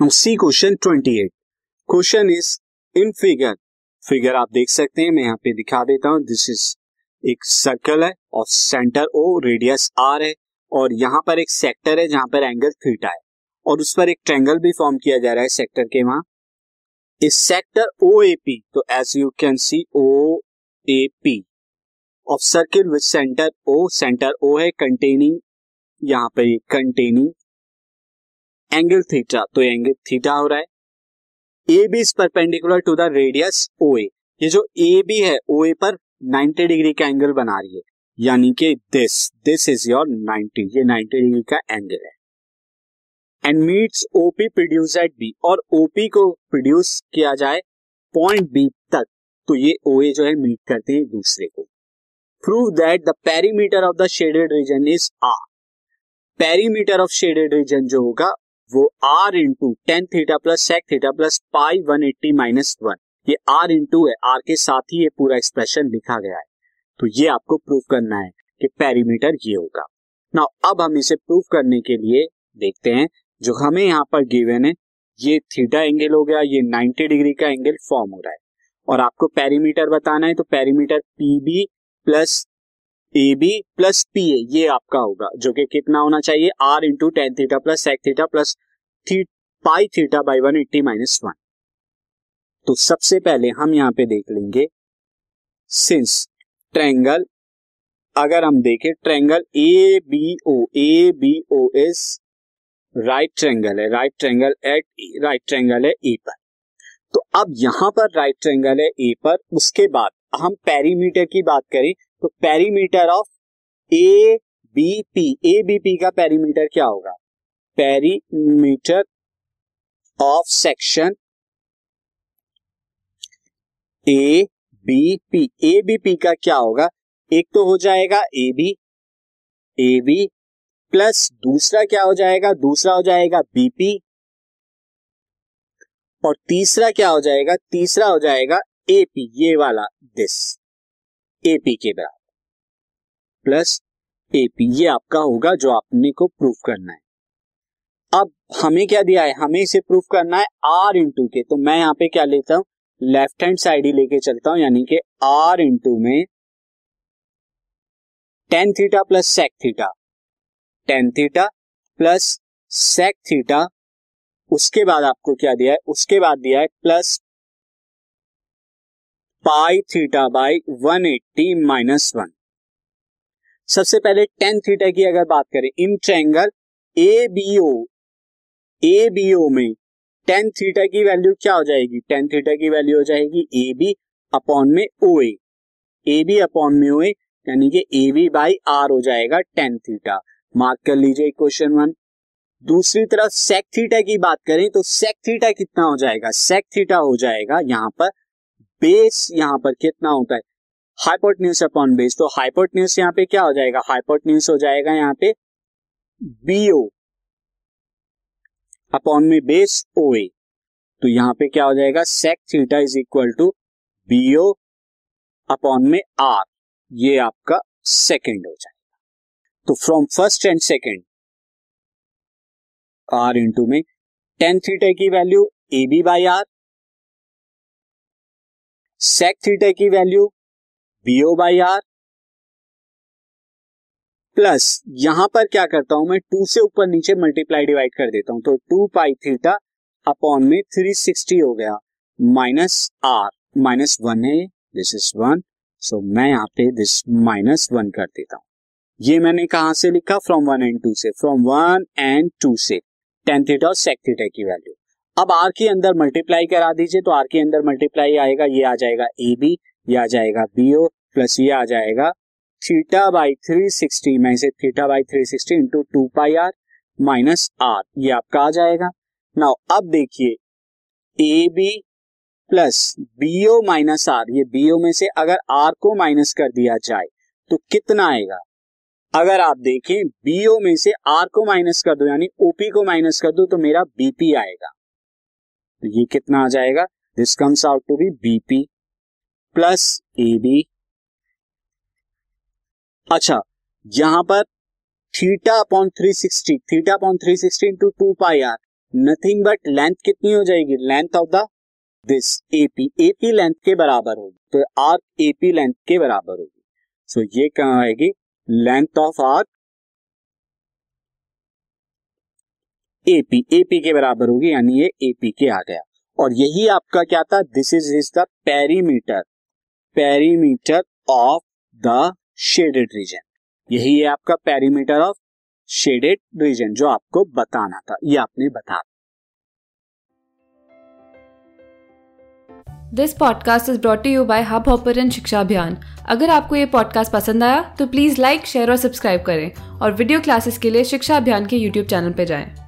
C question 28 question is in figure figure आप देख सकते हैं, मैं यहाँ पे दिखा देता हूँ। दिस इज़ एक सर्कल है और सेंटर ओ रेडियस आर है और यहाँ पर एक सेक्टर है जहाँ पर एंगल थीटा है और उस पर एक ट्रेंगल भी फॉर्म किया जा रहा है सेक्टर के वहाँ। इस सेक्टर ओ ए पी तो as you can see O A P of circle with center O center O है कंटेनिंग यहाँ पर कंटेनिंग एंगल थीटा तो एंगल थीटा हो रहा है। A B is perpendicular to the radius O A ये जो ए बी है ओ ए पर 90 डिग्री का एंगल बना रही है। यानी कि दिस दिस इज़ योर 90 ये 90 डिग्री का एंगल है। And meets OP produce at B और ओपी को प्रोड्यूस किया जाए पॉइंट बी तक। तो ये ओ ए जो है मीट करते हैं दूसरे को। Prove that the perimeter of the shaded region is R perimeter of shaded region जो होगा वो R into tan theta plus sec theta plus pi one eighty minus one ये आर इंटू है। आर के साथ ही ये पूरा एक्सप्रेशन लिखा गया है। तो ये आपको प्रूव करना है कि पेरीमीटर ये होगा। ना अब हम इसे प्रूव करने के लिए देखते हैं। जो हमें यहाँ पर गिवन है, ये थीटा एंगल हो गया, ये 90 डिग्री का एंगल फॉर्म हो रहा है। और आपको पेरीमीटर बताना है तो perimeter P B plus A B plus P A ये आपका होगा, जो कि कितना होना चाहिए? R into tan theta plus sec theta plus थी pi theta by one eighty minus one तो सबसे पहले हम यहाँ पे देख लेंगे सिंस ट्रेंगल अगर हम देखें triangle A B O A B O is right triangle है right triangle at right triangle है ए पर. तो अब यहाँ पर राइट ट्रेंगल है ए पर, उसके बाद हम पेरीमीटर की बात करें तो perimeter of A B P A B P का पेरीमीटर क्या होगा? Perimeter of section A B P A B P का क्या होगा? एक तो हो जाएगा A B A B plus दूसरा क्या हो जाएगा? दूसरा हो जाएगा बीपी और तीसरा क्या हो जाएगा? तीसरा हो जाएगा एपी ये वाला दिस एपी के बराबर। प्लस एपी ये आपका होगा जो आपने को प्रूफ करना है। अब हमें क्या दिया है? हमें इसे प्रूफ करना है आर इंटू के। तो मैं यहाँ पे क्या लेता हूँ? लेफ़्ट हैंड साइड ही लेके चलता हूँ, यानी कि आर इंटू में tan theta plus sec theta tan theta plus sec theta उसके बाद आपको क्या दिया है? उसके बाद दिया है plus pi theta by one eighty minus one. सबसे पहले टेन थीटा की अगर बात करें, in triangle A B O A B O में टेन थीटा की वैल्यू क्या हो जाएगी? टेन थीटा की वैल्यू हो जाएगी ए बी अपॉन में ओ ए बी अपॉन में ओ ए यानी कि ए बी बाई आर हो जाएगा टेन थीटा। मार्क कर लीजिए क्वेश्चन वन दूसरी तरफ़ सेक थीटा की बात करें तो सेक थीटा कितना हो जाएगा? सेक थीटा हो जाएगा यहाँ पर बेस यहाँ पर कितना होता है? हाइपोटन्यूस अपॉन बेस तो हाइपोटन्यूस यहाँ पे क्या हो जाएगा? हाइपोटन्यूस हो जाएगा यहाँ पे बीओ अपॉन में बेस ओ ए तो यहाँ पे क्या हो जाएगा? Sec theta is equal to BO upon में आर ये आपका सेकेंड हो जाएगा। तो from first and second R into में टेन थीटा की value A B by R sec theta की value BO by R plus यहाँ पर क्या करता हूँ मैं टू से ऊपर नीचे मल्टीप्लाई डिवाइड कर देता हूँ। तो टू पाई थीटा अपॉन में थ्री सिक्सटी हो गया। माइनस आर माइनस वन है दिस इज़ वन सो मैं यहाँ पे दिस माइनस वन कर देता हूँ। ये मैंने कहा से लिखा? फ्रॉम वन एंड टू से। फ्रॉम वन एंड टू से। टेन थीटा और सेक थीटा की वैल्यू अब आर के अंदर मल्टीप्लाई करा दीजिए तो आर के अंदर मल्टीप्लाई आएगा, ये आ जाएगा ए बी ये आ जाएगा बी ओ प्लस ये आ जाएगा थीटा बाई थ्री सिक्सटी में से theta by three sixty into two pi R minus R ये आपका आ जाएगा। नाउ अब देखिए A B plus BO minus R ये बीओ में से अगर आर को माइनस कर दिया जाए तो कितना आएगा? अगर आप देखें बीओ में से आर को माइनस कर दो, यानी ओपी को माइनस कर दो तो मेरा बीपी आएगा। तो ये कितना आ जाएगा? This comes out to be BP plus A B अच्छा यहाँ पर theta upon three sixty theta upon three sixty into two pi R nothing but length कितनी हो जाएगी? Length of the this AP AP length के बराबर होगी। तो आर्क एपी लेंथ के बराबर होगी। सो so, ये कहा आएगी? Length of arc AP AP के बराबर होगी, यानी ये एपी के आ गया। और यही आपका क्या था? This is is the perimeter perimeter of the shaded region यही है आपका पेरीमीटर ऑफ़ शेडेड रीजन जो आपको बताना था, ये आपने बता। This podcast is brought you by hub hopper Shiksha Abhiyan अगर आपको ये पॉडकास्ट पसंद आया तो प्लीज़ लाइक शेयर और सब्सक्राइब करें। और वीडियो क्लासेस के लिए शिक्षा अभियान के यूट्यूब चैनल पर जाएँ।